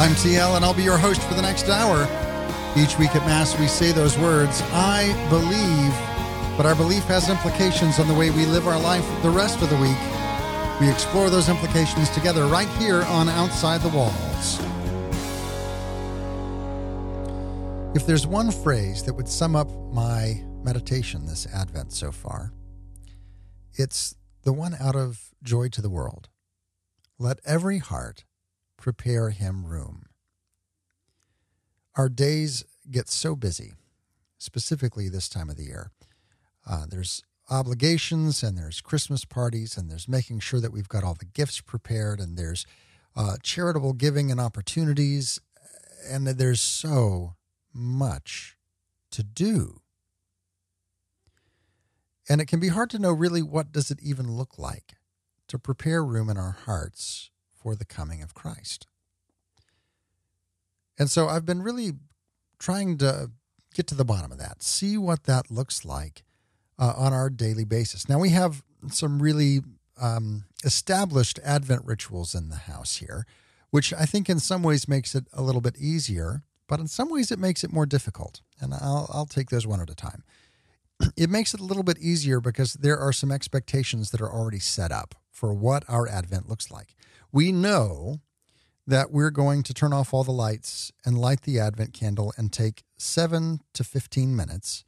I'm TL, and I'll be your host for the next hour. Each week at Mass, we say those words, I believe, but our belief has implications on the way we live our life the rest of the week. We explore those implications together right here on Outside the Walls. If there's one phrase that would sum up my meditation this Advent so far, it's the one out of Joy to the World. Let every heart prepare him room. Our days get so busy, specifically this time of the year. Uh, there's obligations and there's Christmas parties and there's making sure that we've got all the gifts prepared and there's uh, charitable giving and opportunities and there's so much to do. And it can be hard to know really what does it even look like to prepare room in our hearts for the coming of Christ. And so I've been really trying to get to the bottom of that, see what that looks like uh, on our daily basis. Now, we have some really um, established Advent rituals in the house here, which I think in some ways makes it a little bit easier, but in some ways it makes it more difficult. And I'll, I'll take those one at a time. It makes it a little bit easier because there are some expectations that are already set up for what our Advent looks like. We know that we're going to turn off all the lights and light the Advent candle and take seven to 15 minutes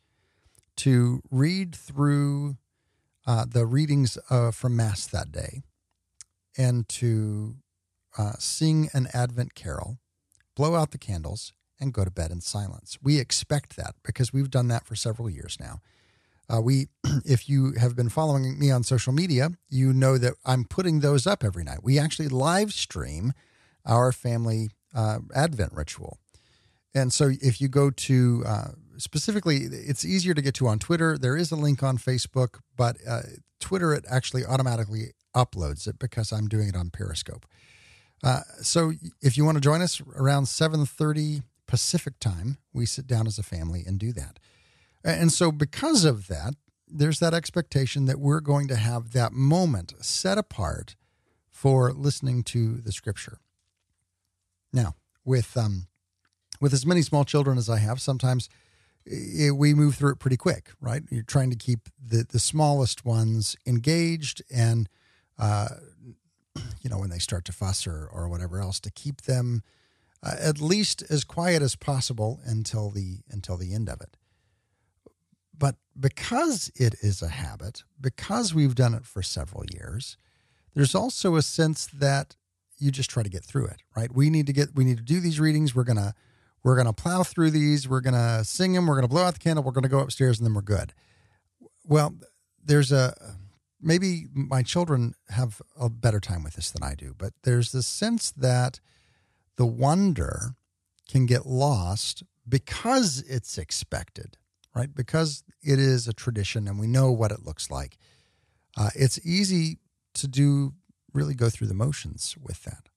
to read through uh, the readings uh, from Mass that day and to uh, sing an Advent carol, blow out the candles, and go to bed in silence. We expect that because we've done that for several years now. Uh, we, if you have been following me on social media, you know that I'm putting those up every night. We actually live stream our family uh, Advent ritual. And so if you go to uh, specifically, it's easier to get to on Twitter. There is a link on Facebook, but uh, Twitter, it actually automatically uploads it because I'm doing it on Periscope. Uh, so if you want to join us around 7.30 Pacific time, we sit down as a family and do that. And so because of that, there's that expectation that we're going to have that moment set apart for listening to the scripture. Now, with um, with as many small children as I have, sometimes it, we move through it pretty quick, right? You're trying to keep the the smallest ones engaged, and uh, you know when they start to fuss or or whatever else, to keep them uh, at least as quiet as possible until the until the end of it. But because it is a habit, because we've done it for several years, there's also a sense that you just try to get through it, right? We need to get we need to do these readings. We're gonna we're gonna plow through these. We're gonna sing them. We're gonna blow out the candle. We're gonna go upstairs, and then we're good. Well, there's a maybe my children have a better time with this than I do, but there's this sense that the wonder can get lost because it's expected, right? Because it is a tradition and we know what it looks like. Uh, it's easy to do really go through the motions with that.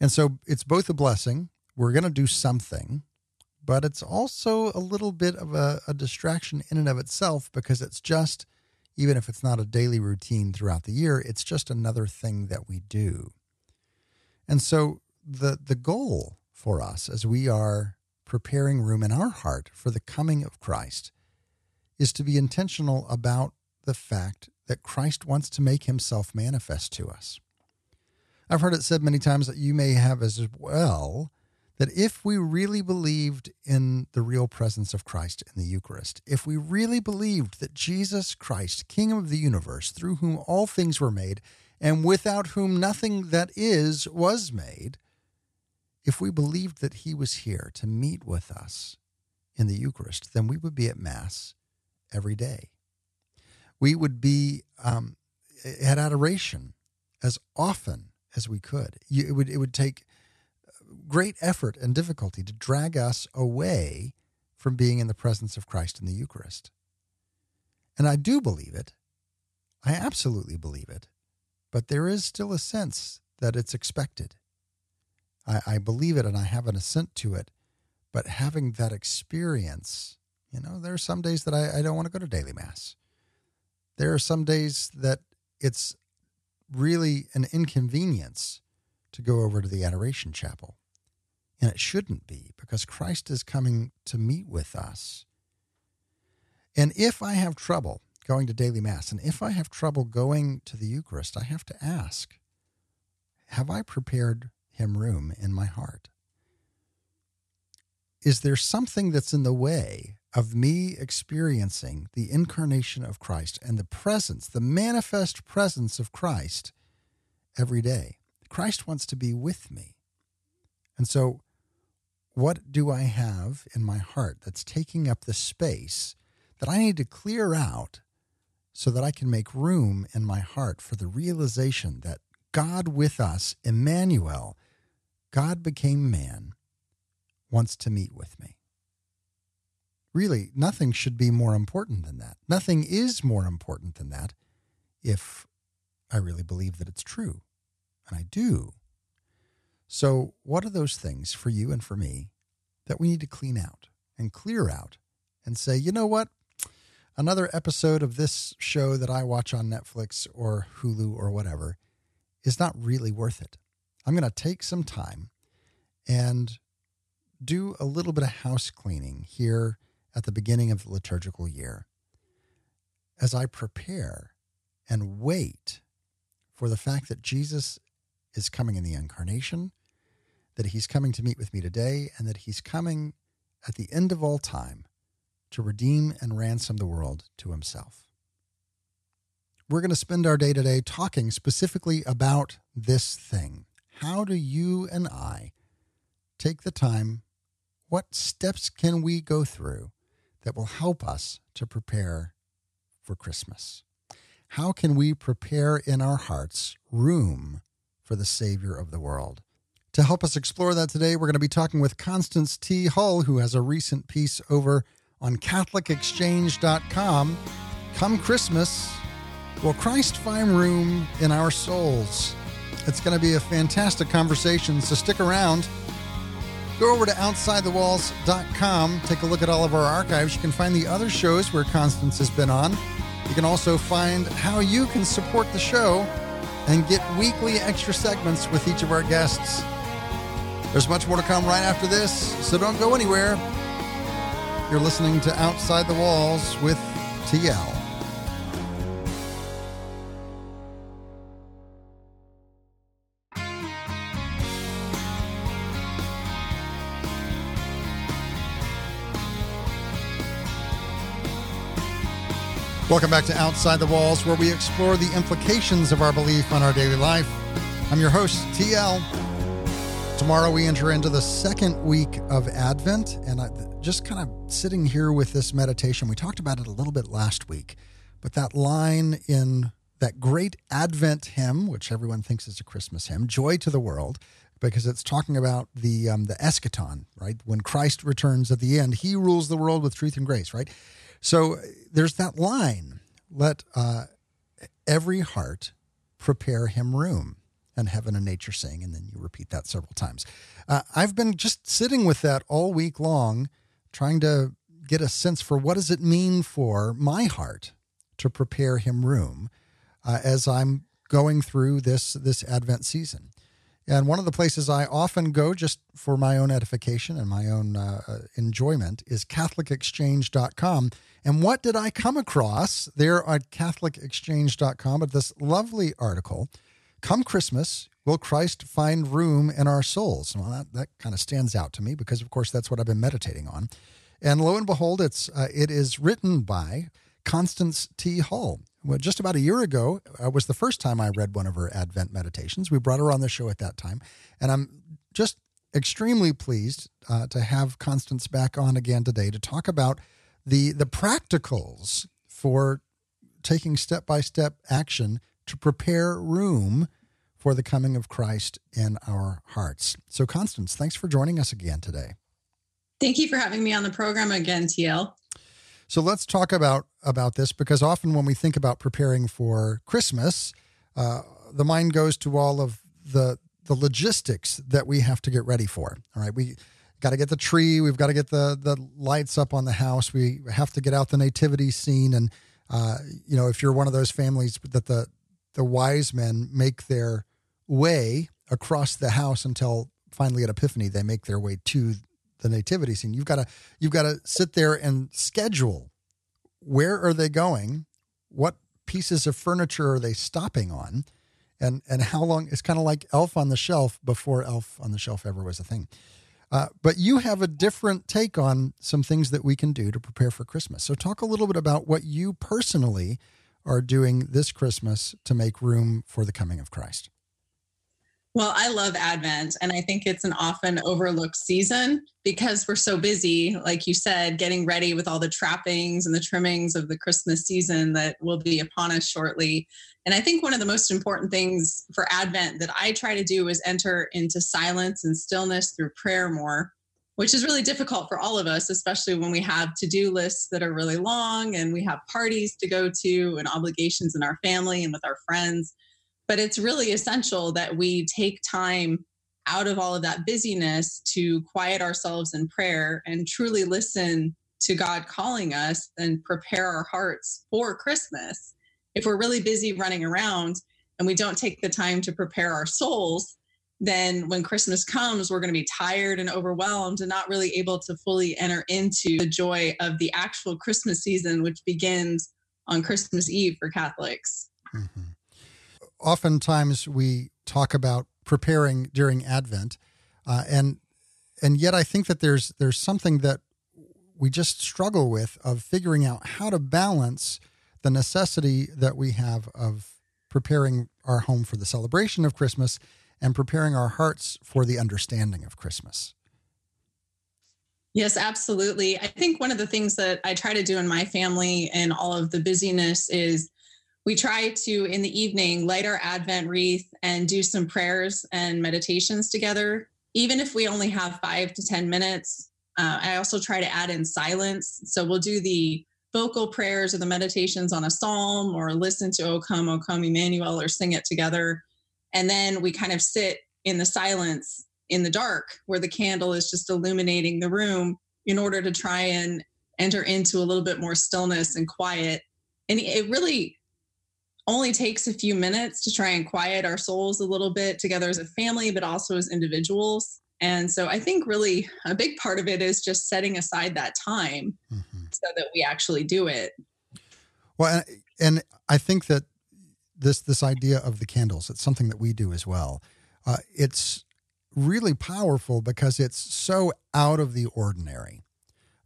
And so it's both a blessing. We're going to do something, but it's also a little bit of a, a, distraction in and of itself because it's just, even if it's not a daily routine throughout the year, it's just another thing that we do. And so the, the goal for us as we are preparing room in our heart for the coming of Christ is to be intentional about the fact that Christ wants to make himself manifest to us. I've heard it said many times that you may have as well that if we really believed in the real presence of Christ in the Eucharist, if we really believed that Jesus Christ, King of the universe, through whom all things were made, and without whom nothing that is was made, if we believed that he was here to meet with us in the Eucharist, then we would be at Mass every day we would be um, at adoration as often as we could. It would it would take great effort and difficulty to drag us away from being in the presence of Christ in the Eucharist. And I do believe it. I absolutely believe it. But there is still a sense that it's expected. I, I believe it and I have an assent to it. But having that experience, you know, there are some days that I, I don't want to go to daily mass. There are some days that it's really an inconvenience to go over to the Adoration Chapel. And it shouldn't be because Christ is coming to meet with us. And if I have trouble going to daily Mass, and if I have trouble going to the Eucharist, I have to ask Have I prepared Him room in my heart? Is there something that's in the way of me experiencing the incarnation of Christ and the presence, the manifest presence of Christ every day? Christ wants to be with me. And so, what do I have in my heart that's taking up the space that I need to clear out so that I can make room in my heart for the realization that God with us, Emmanuel, God became man, wants to meet with me? Really, nothing should be more important than that. Nothing is more important than that if I really believe that it's true. And I do. So, what are those things for you and for me that we need to clean out and clear out and say, you know what? Another episode of this show that I watch on Netflix or Hulu or whatever is not really worth it. I'm going to take some time and do a little bit of house cleaning here at the beginning of the liturgical year as I prepare and wait for the fact that Jesus is coming in the incarnation, that he's coming to meet with me today, and that he's coming at the end of all time to redeem and ransom the world to himself. We're going to spend our day today talking specifically about this thing. How do you and I take the time? What steps can we go through that will help us to prepare for Christmas? How can we prepare in our hearts room for the Savior of the world? To help us explore that today, we're going to be talking with Constance T. Hull, who has a recent piece over on CatholicExchange.com. Come Christmas, will Christ find room in our souls? It's going to be a fantastic conversation, so stick around. Go over to OutsideTheWalls.com, take a look at all of our archives. You can find the other shows where Constance has been on. You can also find how you can support the show and get weekly extra segments with each of our guests. There's much more to come right after this, so don't go anywhere. You're listening to Outside the Walls with TL. Welcome back to Outside the Walls, where we explore the implications of our belief on our daily life. I'm your host, TL. Tomorrow we enter into the second week of Advent, and I, just kind of sitting here with this meditation, we talked about it a little bit last week, but that line in that great Advent hymn, which everyone thinks is a Christmas hymn, "Joy to the World," because it's talking about the um, the eschaton, right? When Christ returns at the end, He rules the world with truth and grace, right? So there's that line let uh, every heart prepare him room. And heaven and nature sing, and then you repeat that several times. Uh, I've been just sitting with that all week long, trying to get a sense for what does it mean for my heart to prepare him room uh, as I'm going through this this Advent season. And one of the places I often go just for my own edification and my own uh, uh enjoyment is CatholicExchange.com. And what did I come across there at CatholicExchange.com But this lovely article? Come Christmas, will Christ find room in our souls? Well, that, that kind of stands out to me because, of course, that's what I've been meditating on. And lo and behold, it's uh, it is written by Constance T. Hull. Well, just about a year ago uh, was the first time I read one of her Advent meditations. We brought her on the show at that time, and I'm just extremely pleased uh, to have Constance back on again today to talk about the the practicals for taking step by step action to prepare room for the coming of Christ in our hearts. So, Constance, thanks for joining us again today. Thank you for having me on the program again, TL. So let's talk about about this because often when we think about preparing for Christmas, uh, the mind goes to all of the the logistics that we have to get ready for. All right, we got to get the tree, we've got to get the the lights up on the house, we have to get out the nativity scene, and uh, you know if you're one of those families that the the wise men make their way across the house until finally at Epiphany they make their way to the nativity scene. You've got to you've got to sit there and schedule where are they going, what pieces of furniture are they stopping on, and and how long. It's kind of like Elf on the Shelf before Elf on the Shelf ever was a thing. Uh, but you have a different take on some things that we can do to prepare for Christmas. So talk a little bit about what you personally are doing this Christmas to make room for the coming of Christ. Well, I love Advent, and I think it's an often overlooked season because we're so busy, like you said, getting ready with all the trappings and the trimmings of the Christmas season that will be upon us shortly. And I think one of the most important things for Advent that I try to do is enter into silence and stillness through prayer more, which is really difficult for all of us, especially when we have to do lists that are really long and we have parties to go to and obligations in our family and with our friends. But it's really essential that we take time out of all of that busyness to quiet ourselves in prayer and truly listen to God calling us and prepare our hearts for Christmas. If we're really busy running around and we don't take the time to prepare our souls, then when Christmas comes, we're going to be tired and overwhelmed and not really able to fully enter into the joy of the actual Christmas season, which begins on Christmas Eve for Catholics. Mm-hmm oftentimes we talk about preparing during Advent, uh, and and yet I think that there's there's something that we just struggle with of figuring out how to balance the necessity that we have of preparing our home for the celebration of Christmas and preparing our hearts for the understanding of Christmas. Yes, absolutely. I think one of the things that I try to do in my family and all of the busyness is we try to in the evening light our advent wreath and do some prayers and meditations together. Even if we only have five to ten minutes uh, i also try to add in silence. So we'll do the vocal prayers or the meditations on a psalm or listen to o come o come emmanuel or sing it together. And then we kind of sit in the silence in the dark where the candle is just illuminating the room in order to try and enter into a little bit more stillness and quiet. And it really only takes a few minutes to try and quiet our souls a little bit together as a family, but also as individuals. And so I think really a big part of it is just setting aside that time mm-hmm. so that we actually do it. Well, and I think that this this idea of the candles, it's something that we do as well. Uh, it's really powerful because it's so out of the ordinary.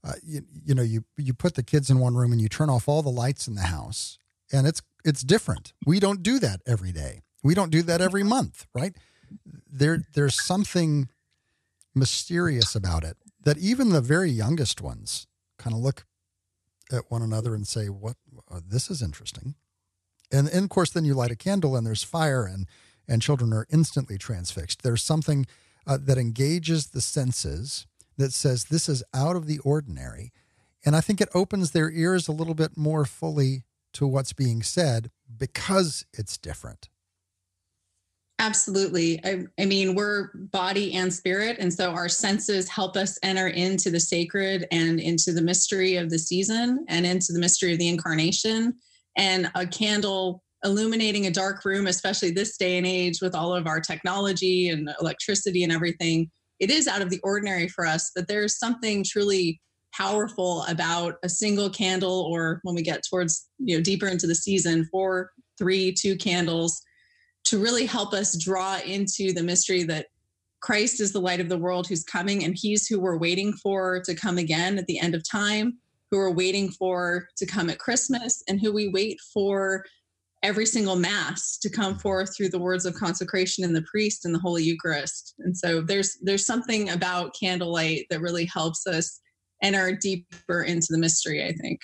Uh, you, you know, you you put the kids in one room and you turn off all the lights in the house, and it's it's different. We don't do that every day. We don't do that every month, right? There there's something mysterious about it that even the very youngest ones kind of look at one another and say, "What? Oh, this is interesting." And, and of course, then you light a candle and there's fire, and and children are instantly transfixed. There's something uh, that engages the senses that says this is out of the ordinary, and I think it opens their ears a little bit more fully to what's being said because it's different. Absolutely. I, I, mean, we're body and spirit. And so our senses help us enter into the sacred and into the mystery of the season and into the mystery of the incarnation. And a candle illuminating a dark room, especially this day and age with all of our technology and electricity and everything, it is out of the ordinary for us. But there's something truly powerful about a single candle or when we get towards you know deeper into the season four three two candles to really help us draw into the mystery that christ is the light of the world who's coming and he's who we're waiting for to come again at the end of time who we're waiting for to come at christmas and who we wait for every single mass to come forth through the words of consecration in the priest and the holy eucharist. And so there's there's something about candlelight that really helps us enter deeper into the mystery, I think.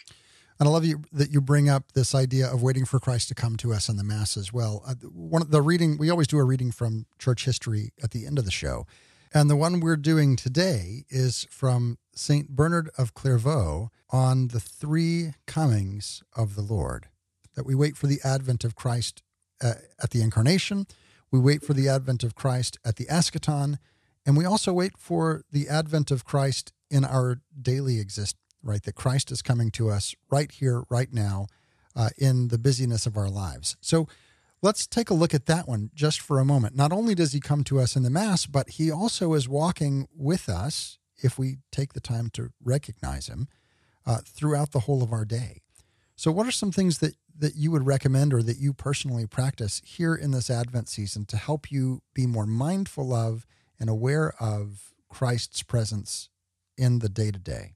And I love you that you bring up this idea of waiting for Christ to come to us in the Mass as well. Uh, one of the reading we always do a reading from church history at the end of the show, and the one we're doing today is from Saint Bernard of Clairvaux on the three comings of the Lord. That we wait for the advent of Christ uh, at the incarnation, we wait for the advent of Christ at the eschaton, and we also wait for the advent of Christ in our daily existence, right? That Christ is coming to us right here, right now, uh, in the busyness of our lives. So let's take a look at that one just for a moment. Not only does he come to us in the Mass, but he also is walking with us if we take the time to recognize him uh, throughout the whole of our day. So, what are some things that, that you would recommend or that you personally practice here in this Advent season to help you be more mindful of and aware of Christ's presence in the day to day?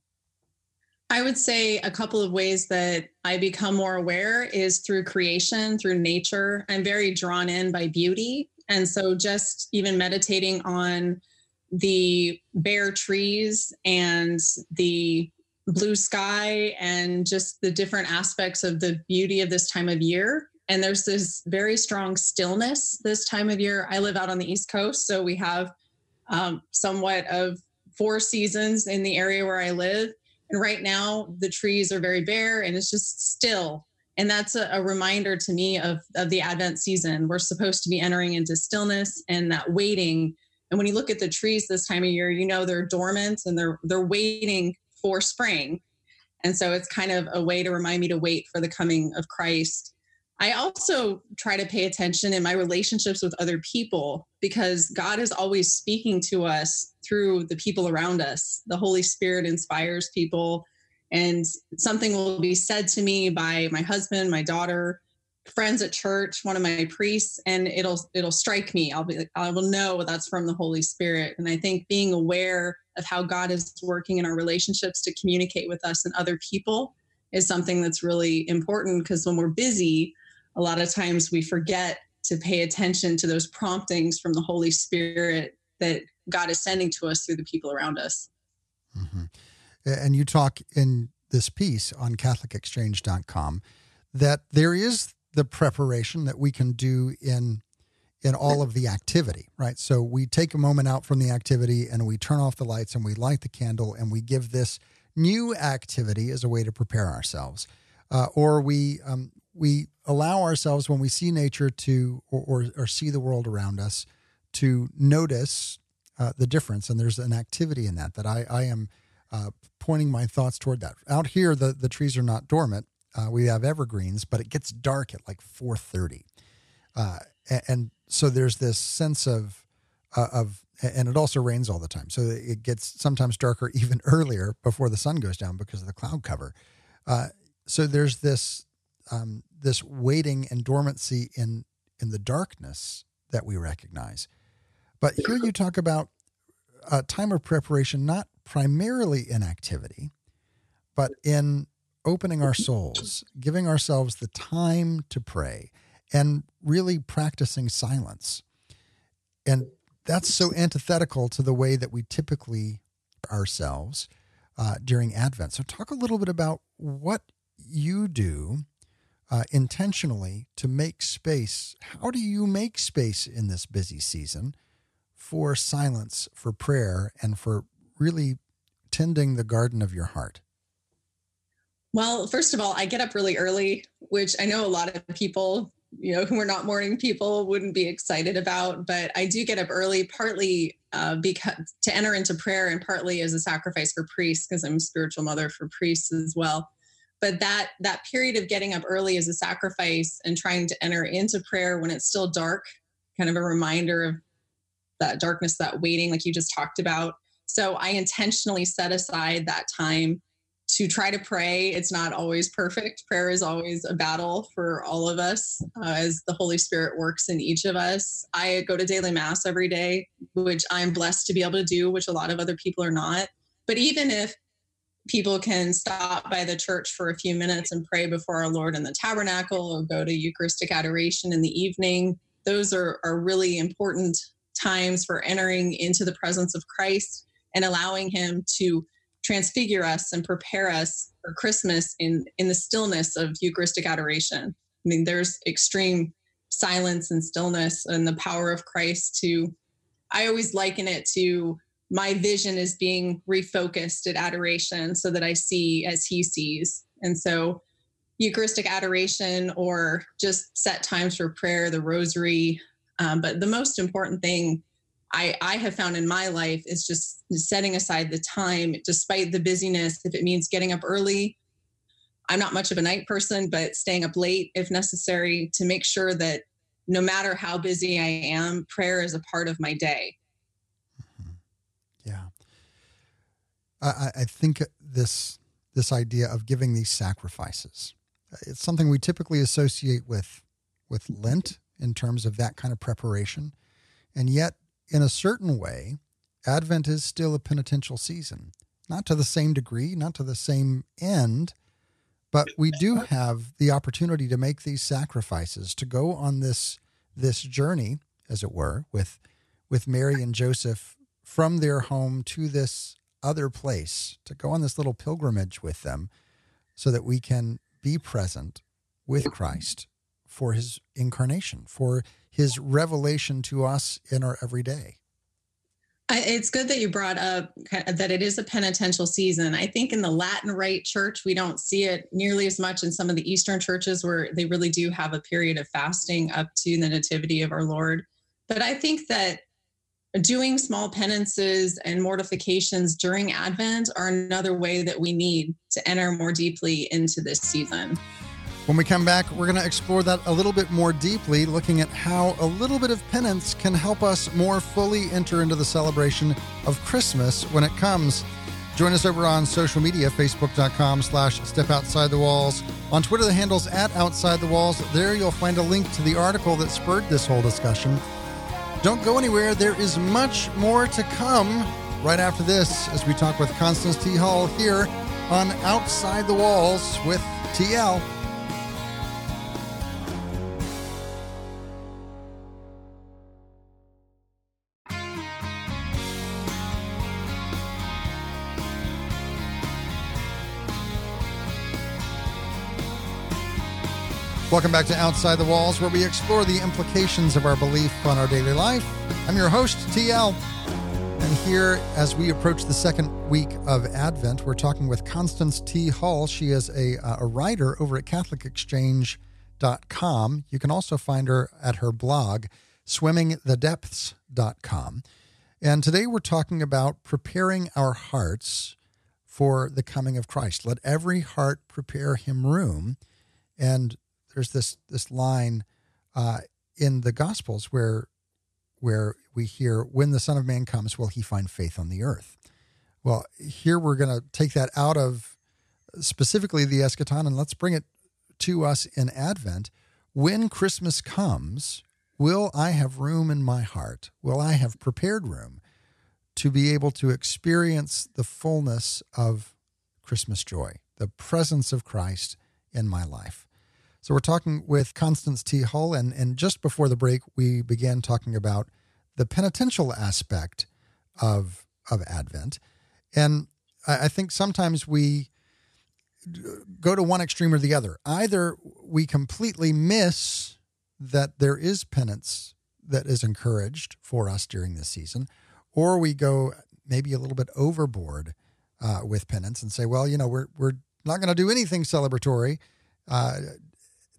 I would say a couple of ways that I become more aware is through creation, through nature. I'm very drawn in by beauty. And so just even meditating on the bare trees and the blue sky and just the different aspects of the beauty of this time of year. And there's this very strong stillness this time of year. I live out on the East Coast, so we have um, somewhat of four seasons in the area where I live. And right now, the trees are very bare and it's just still. And that's a, a, reminder to me of, of the Advent season. We're supposed to be entering into stillness and that waiting. And when you look at the trees this time of year, you know they're dormant and they're they're waiting for spring. And so it's kind of a way to remind me to wait for the coming of Christ. I also try to pay attention in my relationships with other people because God is always speaking to us through the people around us. The Holy Spirit inspires people, and something will be said to me by my husband, my daughter, friends at church, one of my priests, and it'll it'll strike me. I'll be I will know that's from the Holy Spirit. And I think being aware of how God is working in our relationships to communicate with us and other people is something that's really important because when we're busy a lot of times we forget to pay attention to those promptings from the Holy Spirit that God is sending to us through the people around us. Mm-hmm. And you talk in this piece on CatholicExchange.com that there is the preparation that we can do in in all of the activity, right? So we take a moment out from the activity and we turn off the lights and we light the candle and we give this new activity as a way to prepare ourselves. Uh, or we um, we allow ourselves when we see nature to or, or, or see the world around us to notice uh, the difference. And there's an activity in that that i, I am uh, pointing my thoughts toward that. Out here the, the trees are not dormant. Uh, we have evergreens but it gets dark at like 4.30 uh, and, and, so there's this sense of uh, of and it also rains all the time. So it gets sometimes darker even earlier before the sun goes down because of the cloud cover. Uh, so there's this um, this waiting and dormancy in in the darkness that we recognize. But here you talk about a time of preparation, not primarily in activity, but in opening our souls, giving ourselves the time to pray, and really practicing silence. And that's so antithetical to the way that we typically ourselves uh, during Advent. So, talk a little bit about what you do uh, intentionally to make space. How do you make space in this busy season for silence, for prayer, and for really tending the garden of your heart? Well, first of all, I get up really early, which I know a lot of people, you know, who are not morning people wouldn't be excited about. But I do get up early, partly uh, because to enter into prayer, and partly as a sacrifice for priests, because I'm a spiritual mother for priests as well but that that period of getting up early is a sacrifice and trying to enter into prayer when it's still dark kind of a reminder of that darkness that waiting like you just talked about. So i intentionally set aside that time to try to pray. It's not always perfect. Prayer is always a battle for all of us uh, as the holy spirit works in each of us. I go to daily mass every day which i'm blessed to be able to do which a lot of other people are not. But even if people can stop by the church for a few minutes and pray before our Lord in the tabernacle or go to Eucharistic adoration in the evening. Those are, are really important times for entering into the presence of Christ and allowing Him to transfigure us and prepare us for Christmas in, in the stillness of Eucharistic adoration. I mean, there's extreme silence and stillness and the power of Christ to, I always liken it to my vision is being refocused at adoration so that I see as he sees. And so Eucharistic adoration or just set times for prayer, the rosary. Um, but the most important thing I, I have found in my life is just setting aside the time, despite the busyness. If it means getting up early, I'm not much of a night person, but staying up late if necessary to make sure that no matter how busy I am, prayer is a part of my day. Mm-hmm. Yeah. I, I think this this idea of giving these sacrifices. Uh, it's something we typically associate with with Lent in terms of that kind of preparation. And yet, in a certain way, Advent is still a penitential season. Not to the same degree, not to the same end, but we do have the opportunity to make these sacrifices, to go on this this journey, as it were, with with Mary and Joseph from their home to this other place, to go on this little pilgrimage with them so that we can be present with Christ for his incarnation, for his revelation to us in our everyday. It's good that you brought up that it is a penitential season. I think in the Latin Rite church, we don't see it nearly as much in some of the Eastern churches where they really do have a period of fasting up to the Nativity of our Lord. But I think that doing small penances and mortifications during Advent are another way that we need to enter more deeply into this season. When we come back, we're going to explore that a little bit more deeply, looking at how a little bit of penance can help us more fully enter into the celebration of Christmas when it comes. Join us over on social media, facebook.com slash step outside the walls. On Twitter, the handle's at outside the walls. There you'll find a link to the article that spurred this whole discussion. Don't go anywhere. There is much more to come right after this as we talk with Constance T. Hull here on Outside the Walls with TL. Welcome back to Outside the Walls, where we explore the implications of our belief on our daily life. I'm your host, TL. And here, as we approach the second week of Advent, we're talking with Constance T. Hull. She is a, uh, a writer over at CatholicExchange.com. You can also find her at her blog, swimmingthedepths.com. And today we're talking about preparing our hearts for the coming of Christ. Let every heart prepare him room. And there's this this line uh, in the Gospels where where we hear, "When the Son of Man comes, will he find faith on the earth?" Well, here we're going to take that out of specifically the eschaton and let's bring it to us in Advent. When Christmas comes, will I have room in my heart? Will I have prepared room to be able to experience the fullness of Christmas joy, the presence of Christ in my life? So we're talking with Constance T. Hull, and, and just before the break, we began talking about the penitential aspect of of Advent. And I, I think sometimes we go to one extreme or the other. Either we completely miss that there is penance that is encouraged for us during this season, or we go maybe a little bit overboard uh, with penance and say, well, you know, we're we're not going to do anything celebratory. Uh,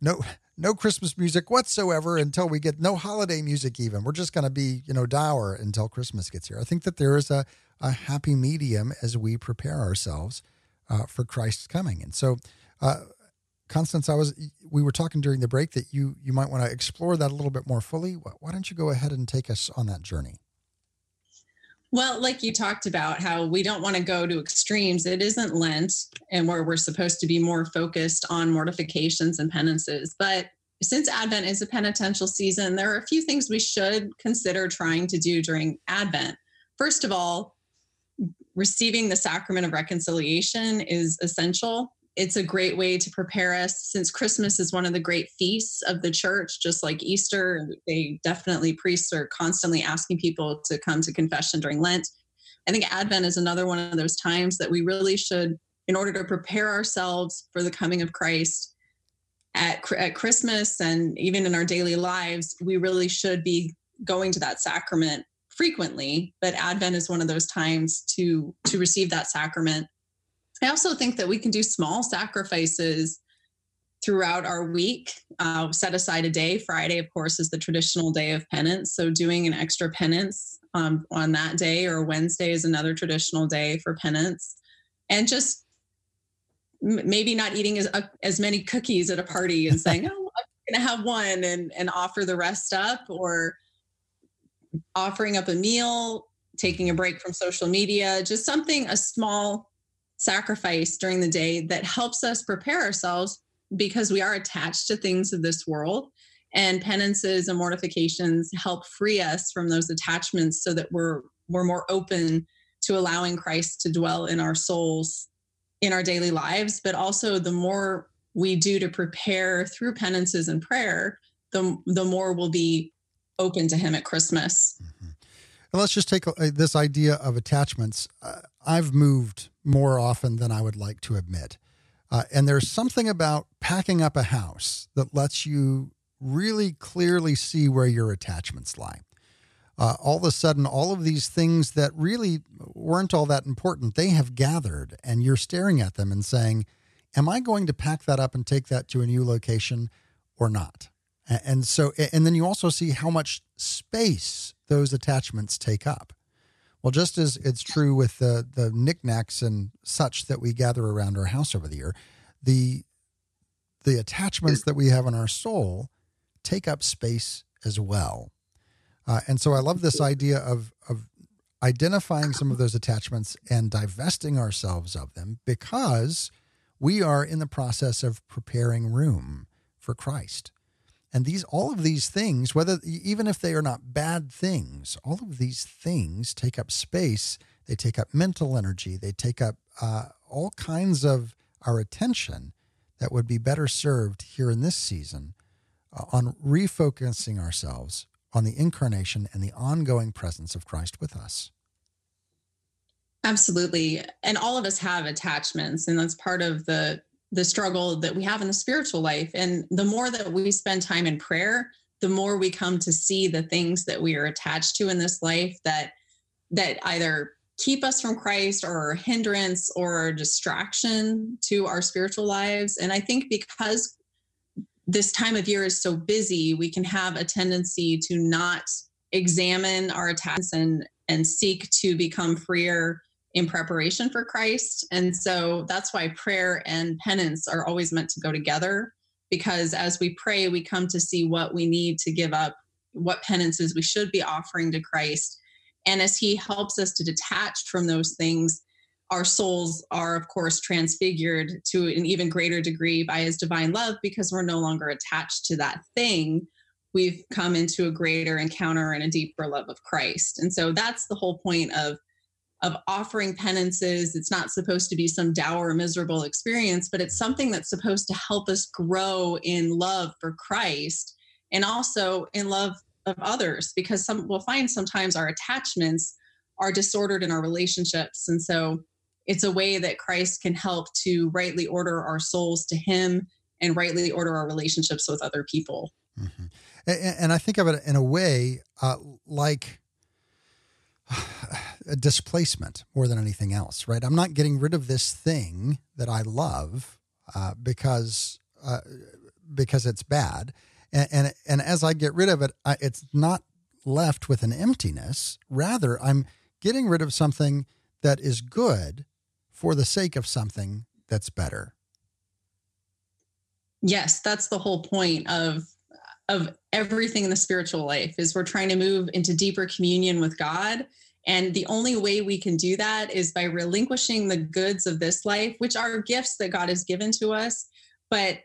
no no Christmas music whatsoever until we get no holiday music even. We're just going to be, you know, dour until Christmas gets here. I think that there is a, a happy medium as we prepare ourselves uh, for Christ's coming. And so, uh, Constance, I was we were talking during the break that you you might want to explore that a little bit more fully. Why don't you go ahead and take us on that journey? Well, like you talked about, how we don't want to go to extremes. It isn't Lent, and where we're supposed to be more focused on mortifications and penances. But since Advent is a penitential season, there are a few things we should consider trying to do during Advent. First of all, receiving the sacrament of reconciliation is essential it's a great way to prepare us since Christmas is one of the great feasts of the church, just like Easter. They definitely, priests are constantly asking people to come to confession during Lent. I think Advent is another one of those times that we really should, in order to prepare ourselves for the coming of Christ at, at Christmas and even in our daily lives, we really should be going to that sacrament frequently. But Advent is one of those times to to receive that sacrament I also think that we can do small sacrifices throughout our week. Uh, set aside a day. Friday, of course, is the traditional day of penance. So doing an extra penance um, on that day, or Wednesday is another traditional day for penance, and just maybe not eating as uh, as many cookies at a party and saying, "Oh, I'm going to have one and and offer the rest up or offering up a meal taking a break from social media just something a small sacrifice during the day that helps us prepare ourselves because we are attached to things of this world and penances and mortifications help free us from those attachments so that we're we're more open to allowing Christ to dwell in our souls in our daily lives but also the more we do to prepare through penances and prayer the the more we'll be open to him at Christmas. Mm-hmm. Let's just take a, this idea of attachments. Uh, I've moved more often than I would like to admit. Uh, and there's something about packing up a house that lets you really clearly see where your attachments lie. Uh, all of a sudden, all of these things that really weren't all that important, they have gathered, and you're staring at them and saying, Am I going to pack that up and take that to a new location or not? And so, and then you also see how much space those attachments take up. Well, just as it's true with the the knickknacks and such that we gather around our house over the year, the the attachments that we have in our soul take up space as well. Uh, and so I love this idea of of identifying some of those attachments and divesting ourselves of them because we are in the process of preparing room for Christ. And these, all of these things, whether even if they are not bad things, all of these things take up space. They take up mental energy. They take up uh, all kinds of our attention that would be better served here in this season uh, on refocusing ourselves on the incarnation and the ongoing presence of Christ with us. Absolutely. And all of us have attachments, and that's part of the the struggle that we have in the spiritual life. And the more that we spend time in prayer, the more we come to see the things that we are attached to in this life that that either keep us from Christ or hindrance or distraction to our spiritual lives. And I think because this time of year is so busy, we can have a tendency to not examine our attachments and and seek to become freer in preparation for Christ. And so that's why prayer and penance are always meant to go together because as we pray, we come to see what we need to give up, what penances we should be offering to Christ. And as He helps us to detach from those things, our souls are, of course, transfigured to an even greater degree by His divine love because we're no longer attached to that thing. We've come into a greater encounter and a deeper love of Christ. And so that's the whole point of of offering penances. It's not supposed to be some dour, miserable experience, but it's something that's supposed to help us grow in love for Christ and also in love of others because some we'll find sometimes our attachments are disordered in our relationships. And so it's a way that Christ can help to rightly order our souls to Him and rightly order our relationships with other people. Mm-hmm. And, and, I think of it in a way uh, like a displacement more than anything else, right? I'm not getting rid of this thing that I love uh, because uh, because it's bad, and, and, and as I get rid of it, I, it's not left with an emptiness. Rather, I'm getting rid of something that is good for the sake of something that's better. Yes, that's the whole point of of everything in the spiritual life is we're trying to move into deeper communion with God. And the only way we can do that is by relinquishing the goods of this life, which are gifts that God has given to us. But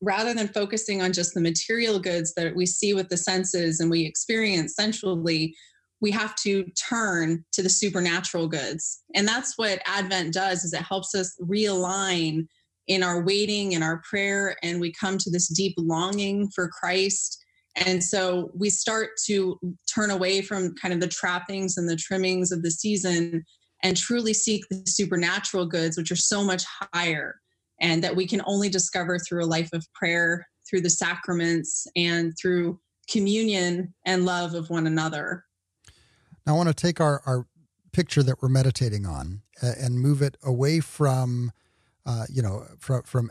rather than focusing on just the material goods that we see with the senses and we experience sensually, we have to turn to the supernatural goods. And that's what Advent does is it helps us realign in our waiting and our prayer and we come to this deep longing for Christ and so we start to turn away from kind of the trappings and the trimmings of the season and truly seek the supernatural goods, which are so much higher and that we can only discover through a life of prayer, through the sacraments, and through communion and love of one another. Now, I want to take our, our picture that we're meditating on uh, and move it away from, uh, you know, from, from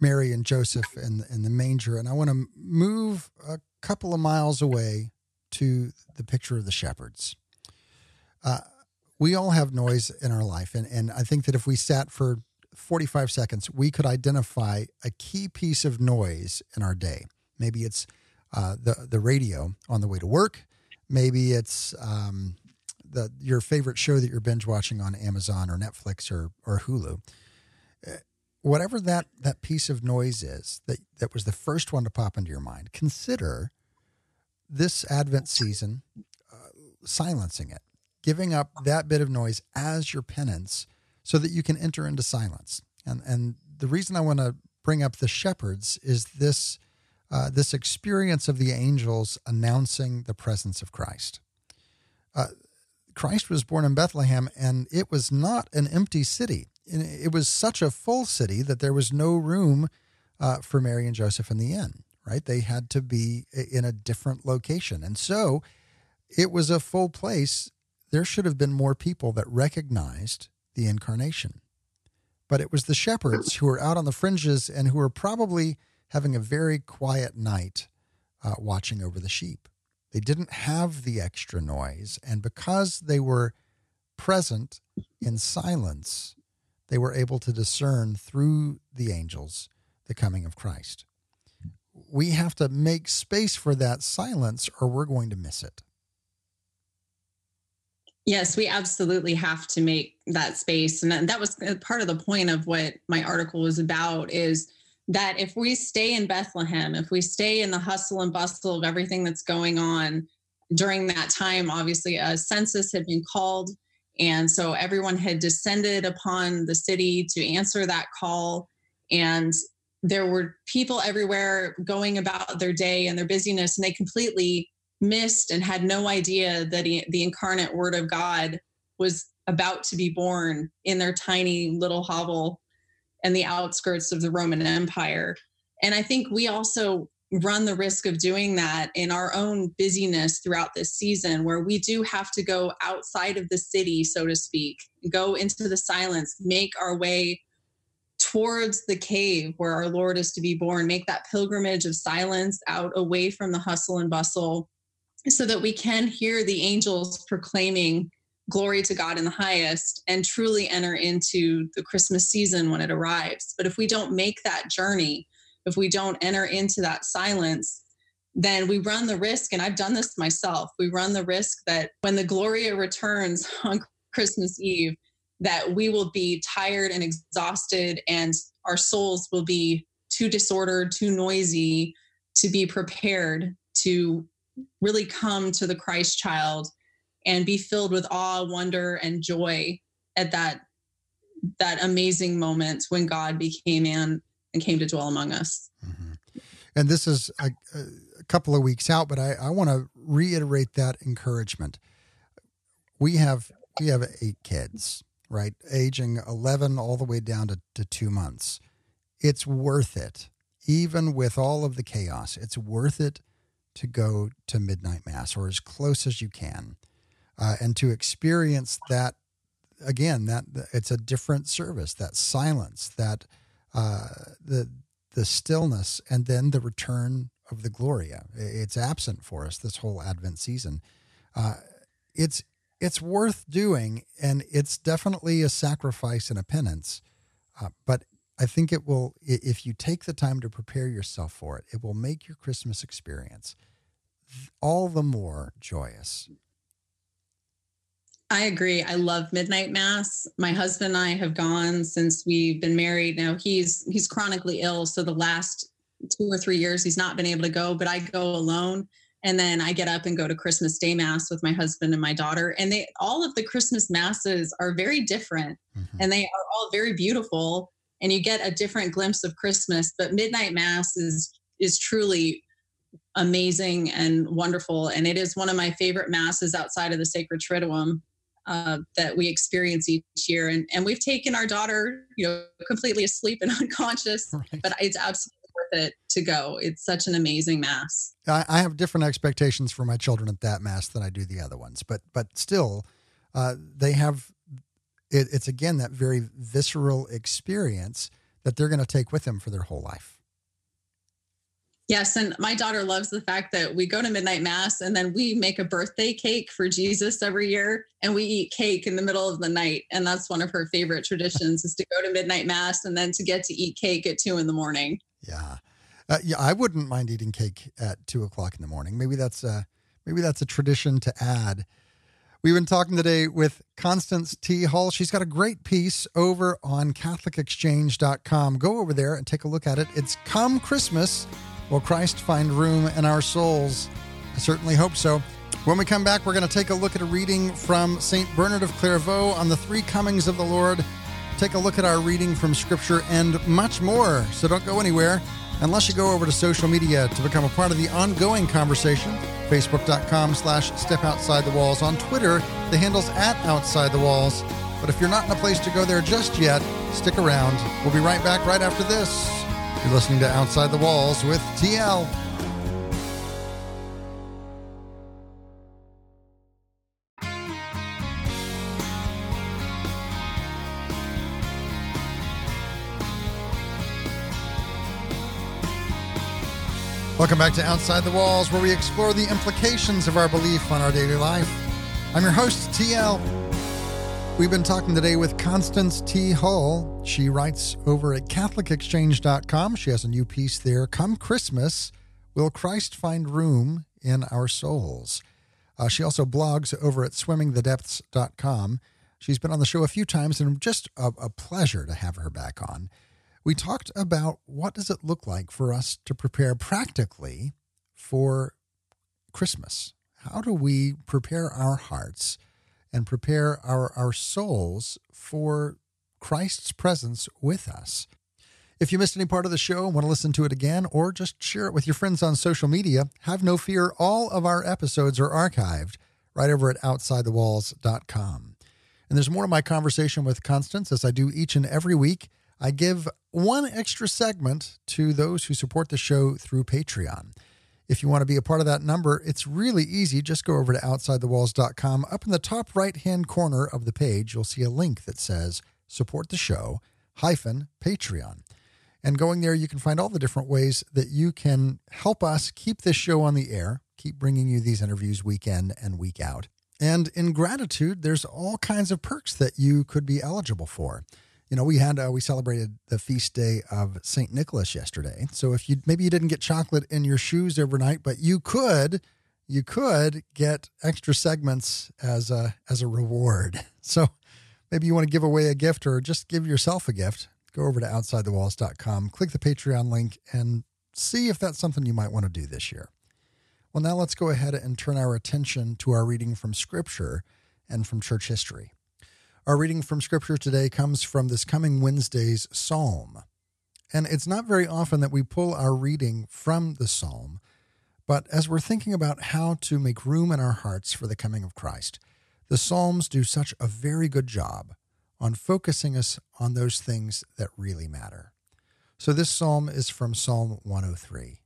Mary and Joseph in, in the manger. And I want to move a couple of miles away to the picture of the shepherds. Uh, we all have noise in our life. And, and I think that if we sat for 45 seconds, we could identify a key piece of noise in our day. Maybe it's uh, the the radio on the way to work. Maybe it's um, the your favorite show that you're binge watching on Amazon or Netflix or or Hulu. Whatever that that piece of noise is that that was the first one to pop into your mind, consider this Advent season uh, silencing it, giving up that bit of noise as your penance, so that you can enter into silence. And and the reason I want to bring up the shepherds is this uh, this experience of the angels announcing the presence of Christ. Uh, Christ was born in Bethlehem, and it was not an empty city. It was such a full city that there was no room uh, for Mary and Joseph in the inn, right? They had to be in a different location. And so it was a full place. There should have been more people that recognized the incarnation. But it was the shepherds who were out on the fringes and who were probably having a very quiet night uh, watching over the sheep. They didn't have the extra noise. And because they were present in silence, they were able to discern through the angels the coming of Christ. We have to make space for that silence or we're going to miss it. Yes, we absolutely have to make that space. And that was part of the point of what my article was about is that if we stay in Bethlehem, if we stay in the hustle and bustle of everything that's going on during that time, obviously a census had been called. And so everyone had descended upon the city to answer that call. And there were people everywhere going about their day and their busyness, and they completely missed and had no idea that he, the incarnate word of God was about to be born in their tiny little hovel and the outskirts of the Roman Empire. And I think we also run the risk of doing that in our own busyness throughout this season, where we do have to go outside of the city, so to speak, go into the silence, make our way towards the cave where our Lord is to be born, make that pilgrimage of silence out away from the hustle and bustle so that we can hear the angels proclaiming glory to God in the highest and truly enter into the Christmas season when it arrives. But if we don't make that journey, if we don't enter into that silence, then we run the risk, and I've done this myself, we run the risk that when the Gloria returns on Christmas Eve, that we will be tired and exhausted, and our souls will be too disordered, too noisy to be prepared to really come to the Christ child and be filled with awe, wonder, and joy at that that amazing moment when God became man and came to dwell among us. Mm-hmm. And this is a, a, couple of weeks out, but I, I want to reiterate that encouragement. We have we have eight kids, right, aging eleven all the way down to, to two months. It's worth it, even with all of the chaos. It's worth it to go to midnight mass or as close as you can uh, and to experience that again that it's a different service that silence that uh, the the stillness and then the return of the gloria it's absent for us this whole advent season. Uh, it's it's worth doing and it's definitely a sacrifice and a penance. Uh, but i think it will if you take the time to prepare yourself for it it will make your christmas experience all the more joyous I agree. I love midnight mass. My husband and I have gone since we've been married. Now he's he's chronically ill, so the last two or three years he's not been able to go, but I go alone. And then I get up and go to Christmas Day Mass with my husband and my daughter. And they all of the Christmas masses are very different mm-hmm. and they are all very beautiful. And you get a different glimpse of Christmas. But midnight mass is is truly amazing and wonderful. And it is one of my favorite masses outside of the Sacred Triduum uh, that we experience each year. And, and we've taken our daughter, you know, completely asleep and unconscious, right. but it's absolutely worth it to go. It's such an amazing mass. I, I, have different expectations for my children at that mass than I do the other ones, but but still, uh, they have. It, it's again that very visceral experience that they're going to take with them for their whole life. Yes, and my daughter loves the fact that we go to midnight mass and then we make a birthday cake for Jesus every year and we eat cake in the middle of the night and that's one of her favorite traditions is to go to midnight mass and then to get to eat cake at 2 in the morning. Yeah. Uh, yeah, I wouldn't mind eating cake at two o'clock in the morning. Maybe that's a maybe that's a tradition to add. We've been talking today with Constance T. Hull. She's got a great piece over on CatholicExchange.com. Go over there and take a look at it. It's Come Christmas Will Christ find room in our souls? I certainly hope so. When we come back, we're going to take a look at a reading from St. Bernard of Clairvaux on the three comings of the Lord. Take a look at our reading from Scripture and much more. So don't go anywhere unless you go over to social media to become a part of the ongoing conversation. Facebook.com slash step outside the walls. On Twitter, the handle's at outside the walls. But if you're not in a place to go there just yet, stick around. We'll be right back right after this. You're listening to Outside the Walls with TL. Welcome back to Outside the Walls, where we explore the implications of our belief on our daily life. I'm your host, TL. We've been talking today with Constance T. Hull. She writes over at CatholicExchange.com. She has a new piece there. Come Christmas, will Christ find room in our souls? Uh, she also blogs over at swimmingthedepths.com. She's been on the show a few times, and just a, a pleasure to have her back on. We talked about what does it look like for us to prepare practically for Christmas. How do we prepare our hearts? And prepare our, our souls for Christ's presence with us. If you missed any part of the show and want to listen to it again, or just share it with your friends on social media, have no fear. All of our episodes are archived right over at OutsideTheWalls.com. And there's more to my conversation with Constance as I do each and every week. I give one extra segment to those who support the show through Patreon. If you want to be a part of that number, it's really easy. Just go over to OutsideTheWalls.com. Up in the top right hand corner of the page, you'll see a link that says Support the Show hyphen Patreon. And going there, you can find all the different ways that you can help us keep this show on the air, keep bringing you these interviews week in and week out. And in gratitude, there's all kinds of perks that you could be eligible for you know, we had uh, we celebrated the feast day of Saint Nicholas yesterday. So if you maybe you didn't get chocolate in your shoes overnight, but you could you could get extra segments as a as a reward. So maybe you want to give away a gift or just give yourself a gift. Go over to outsidethewalls.com, click the Patreon link and see if that's something you might want to do this year. Well, now let's go ahead and turn our attention to our reading from scripture and from church history. Our reading from Scripture today comes from this coming Wednesday's Psalm. And it's not very often that we pull our reading from the Psalm, but as we're thinking about how to make room in our hearts for the coming of Christ, the Psalms do such a very good job on focusing us on those things that really matter. So this psalm is from Psalm 103.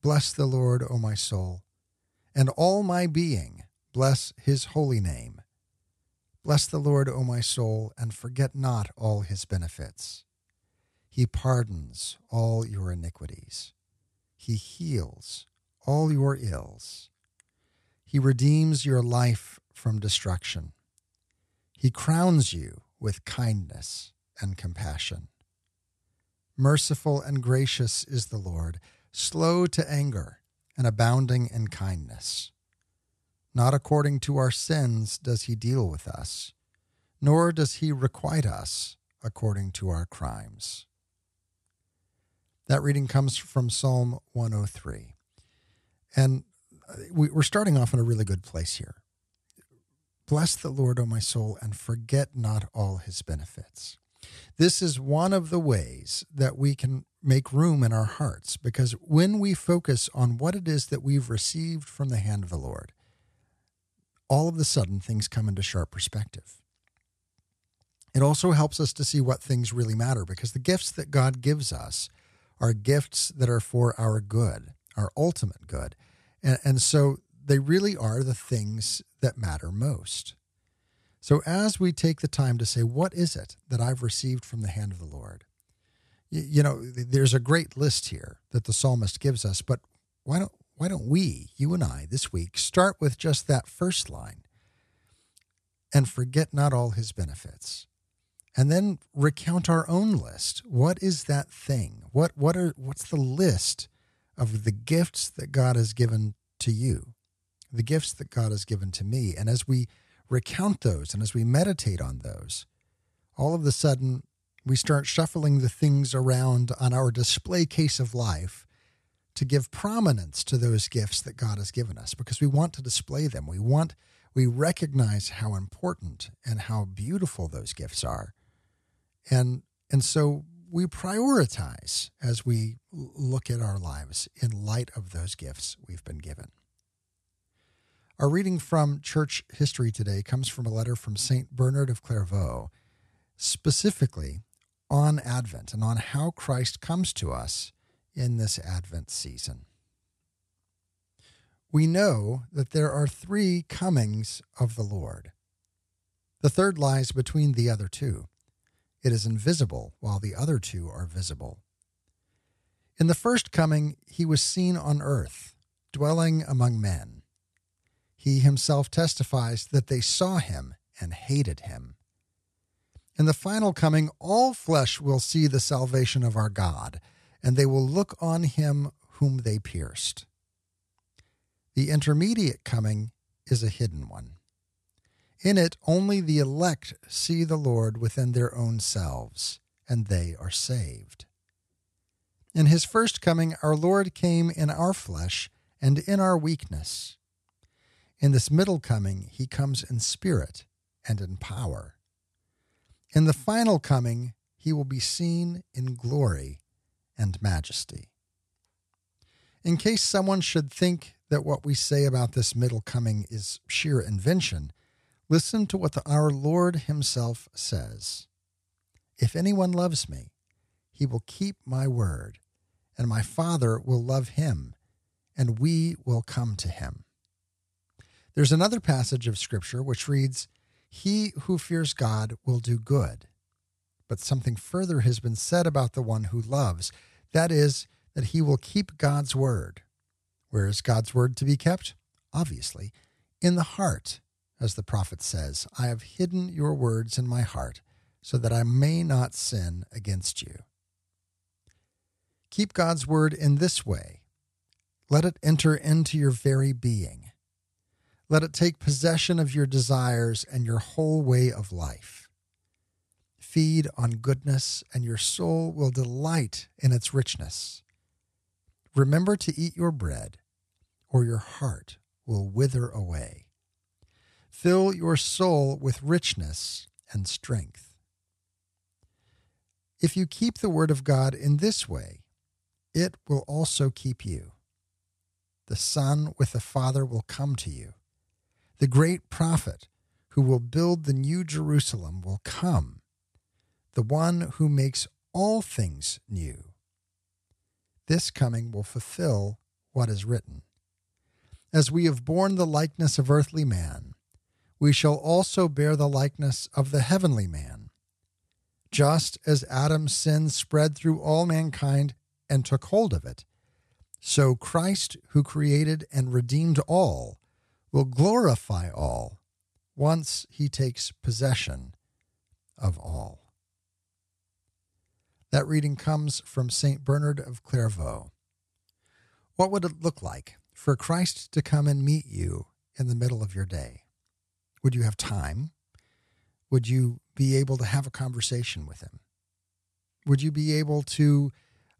Bless the Lord, O my soul, and all my being, bless his holy name. Bless the Lord, O my soul, and forget not all his benefits. He pardons all your iniquities. He heals all your ills. He redeems your life from destruction. He crowns you with kindness and compassion. Merciful and gracious is the Lord, slow to anger and abounding in kindness. Not according to our sins does he deal with us, nor does he requite us according to our crimes. That reading comes from Psalm 103. And uh, we're starting off in a really good place here. Bless the Lord, O my soul, and forget not all his benefits. This is one of the ways that we can make room in our hearts because when we focus on what it is that we've received from the hand of the Lord, all of a sudden things come into sharp perspective. It also helps us to see what things really matter because the gifts that God gives us are gifts that are for our good, our ultimate good. And, and so they really are the things that matter most. So as we take the time to say, what is it that I've received from the hand of the Lord? You know, there's a great list here that the psalmist gives us, but why don't why don't we, you and I, this week, start with just that first line and forget not all his benefits? And then recount our own list. What is that thing? What what are what's the list of the gifts that God has given to you? The gifts that God has given to me. And as we recount those and as we meditate on those, all of a sudden we start shuffling the things around on our display case of life to give prominence to those gifts that God has given us because we want to display them. We want we recognize how important and how beautiful those gifts are. And and so we prioritize as we look at our lives in light of those gifts we've been given. Our reading from church history today comes from a letter from St. Bernard of Clairvaux, specifically on Advent and on how Christ comes to us in this Advent season. We know that there are three comings of the Lord. The third lies between the other two. It is invisible, while the other two are visible. In the first coming, he was seen on earth, dwelling among men. He himself testifies that they saw him and hated him. In the final coming, all flesh will see the salvation of our God, and they will look on him whom they pierced. The intermediate coming is a hidden one. In it, only the elect see the Lord within their own selves, and they are saved. In his first coming, our Lord came in our flesh and in our weakness. In this middle coming, he comes in spirit and in power. In the final coming, he will be seen in glory and majesty. In case someone should think that what we say about this middle coming is sheer invention, listen to what the, our Lord Himself says If anyone loves me, he will keep my word, and my Father will love him, and we will come to him. There's another passage of Scripture which reads, He who fears God will do good. But something further has been said about the one who loves that is, that he will keep God's word. Where is God's word to be kept? Obviously, in the heart, as the prophet says, I have hidden your words in my heart so that I may not sin against you. Keep God's word in this way. Let it enter into your very being. Let it take possession of your desires and your whole way of life. Feed on goodness, and your soul will delight in its richness. Remember to eat your bread, or your heart will wither away. Fill your soul with richness and strength. If you keep the word of God in this way, it will also keep you. The Son with the Father will come to you the great prophet who will build the new Jerusalem will come, the one who makes all things new. This coming will fulfill what is written. As we have borne the likeness of earthly man, we shall also bear the likeness of the heavenly man. Just as Adam's sin spread through all mankind and took hold of it, so Christ, who created and redeemed all, will glorify all once he takes possession of all. That reading comes from St. Bernard of Clairvaux. What would it look like for Christ to come and meet you in the middle of your day? Would you have time? Would you be able to have a conversation with him? Would you be able to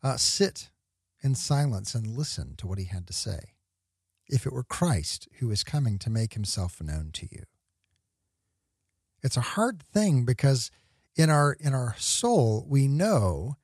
uh, sit in silence and listen to what he had to say? if it were Christ who is coming to make himself known to you. It's a hard thing because in our in our soul we know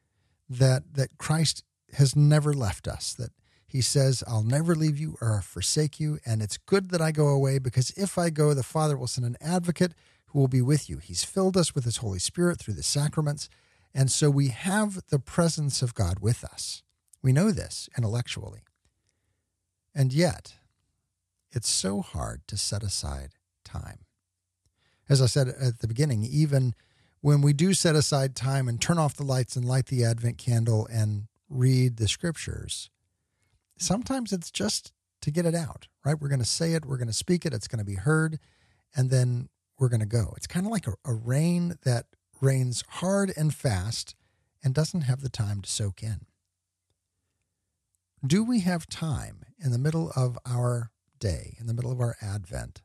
that that Christ has never left us that he says I'll never leave you or forsake you and it's good that I go away because if I go the Father will send an advocate who will be with you. He's filled us with his Holy Spirit through the sacraments and so we have the presence of God with us. We know this intellectually. And yet, it's so hard to set aside time. As I said at the beginning, even when we do set aside time and turn off the lights and light the Advent candle and read the scriptures, sometimes it's just to get it out, right? We're going to say it, we're going to speak it, it's going to be heard, and then we're going to go. It's kind of like a, a rain that rains hard and fast and doesn't have the time to soak in. Do we have time in the middle of our day, in the middle of our Advent,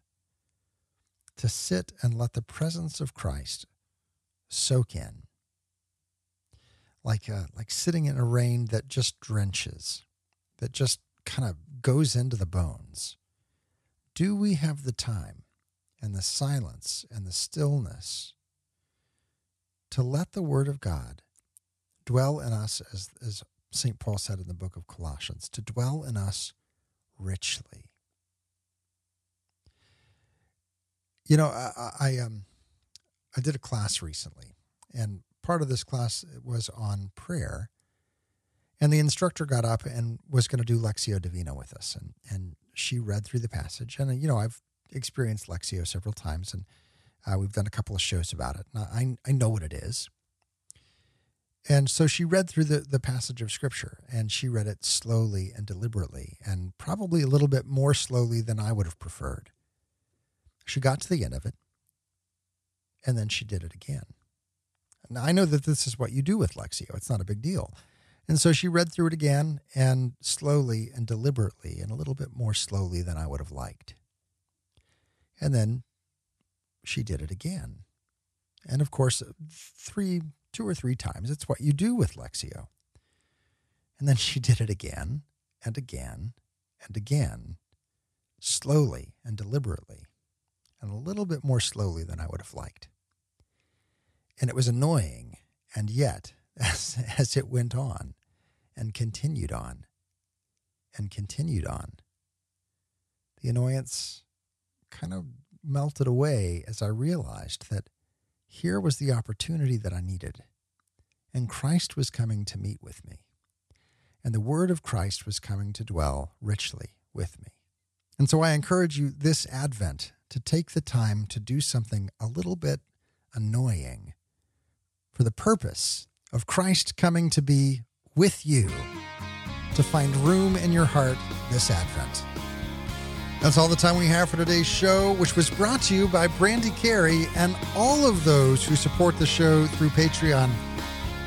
to sit and let the presence of Christ soak in? Like, a, uh, like sitting in a rain that just drenches, that just kind of goes into the bones. Do we have the time and the silence and the stillness to let the Word of God dwell in us, as, as St. Paul said in the book of Colossians, to dwell in us richly? You know, I, I um, I did a class recently, and part of this class was on prayer. And the instructor got up and was going to do Lectio Divina with us. And, and she read through the passage. And, you know, I've experienced Lectio several times and uh, we've done a couple of shows about it. I, I know what it is. And so she read through the, the passage of scripture and she read it slowly and deliberately and probably a little bit more slowly than I would have preferred. She got to the end of it and then she did it again. Now, I know that this is what you do with Lectio, it's not a big deal. And so she read through it again and slowly and deliberately and a little bit more slowly than I would have liked. And then she did it again. And of course, three, two or three times. It's what you do with Lectio. And then she did it again and again and again, slowly and deliberately, and a little bit more slowly than I would have liked. And it was annoying. And yet, as, as it went on, and continued on and continued on. The annoyance kind of melted away as I realized that here was the opportunity that I needed. And Christ was coming to meet with me. And the word of Christ was coming to dwell richly with me. And so I encourage you this Advent to take the time to do something a little bit annoying for the purpose of Christ coming to be with you to find room in your heart this Advent. That's all the time we have for today's show, which was brought to you by Brandy Carey and all of those who support the show through Patreon.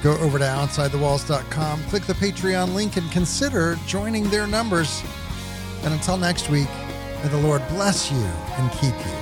Go over to OutsideTheWalls.com, click the Patreon link, and consider joining their numbers. And until next week, may the Lord bless you and keep you.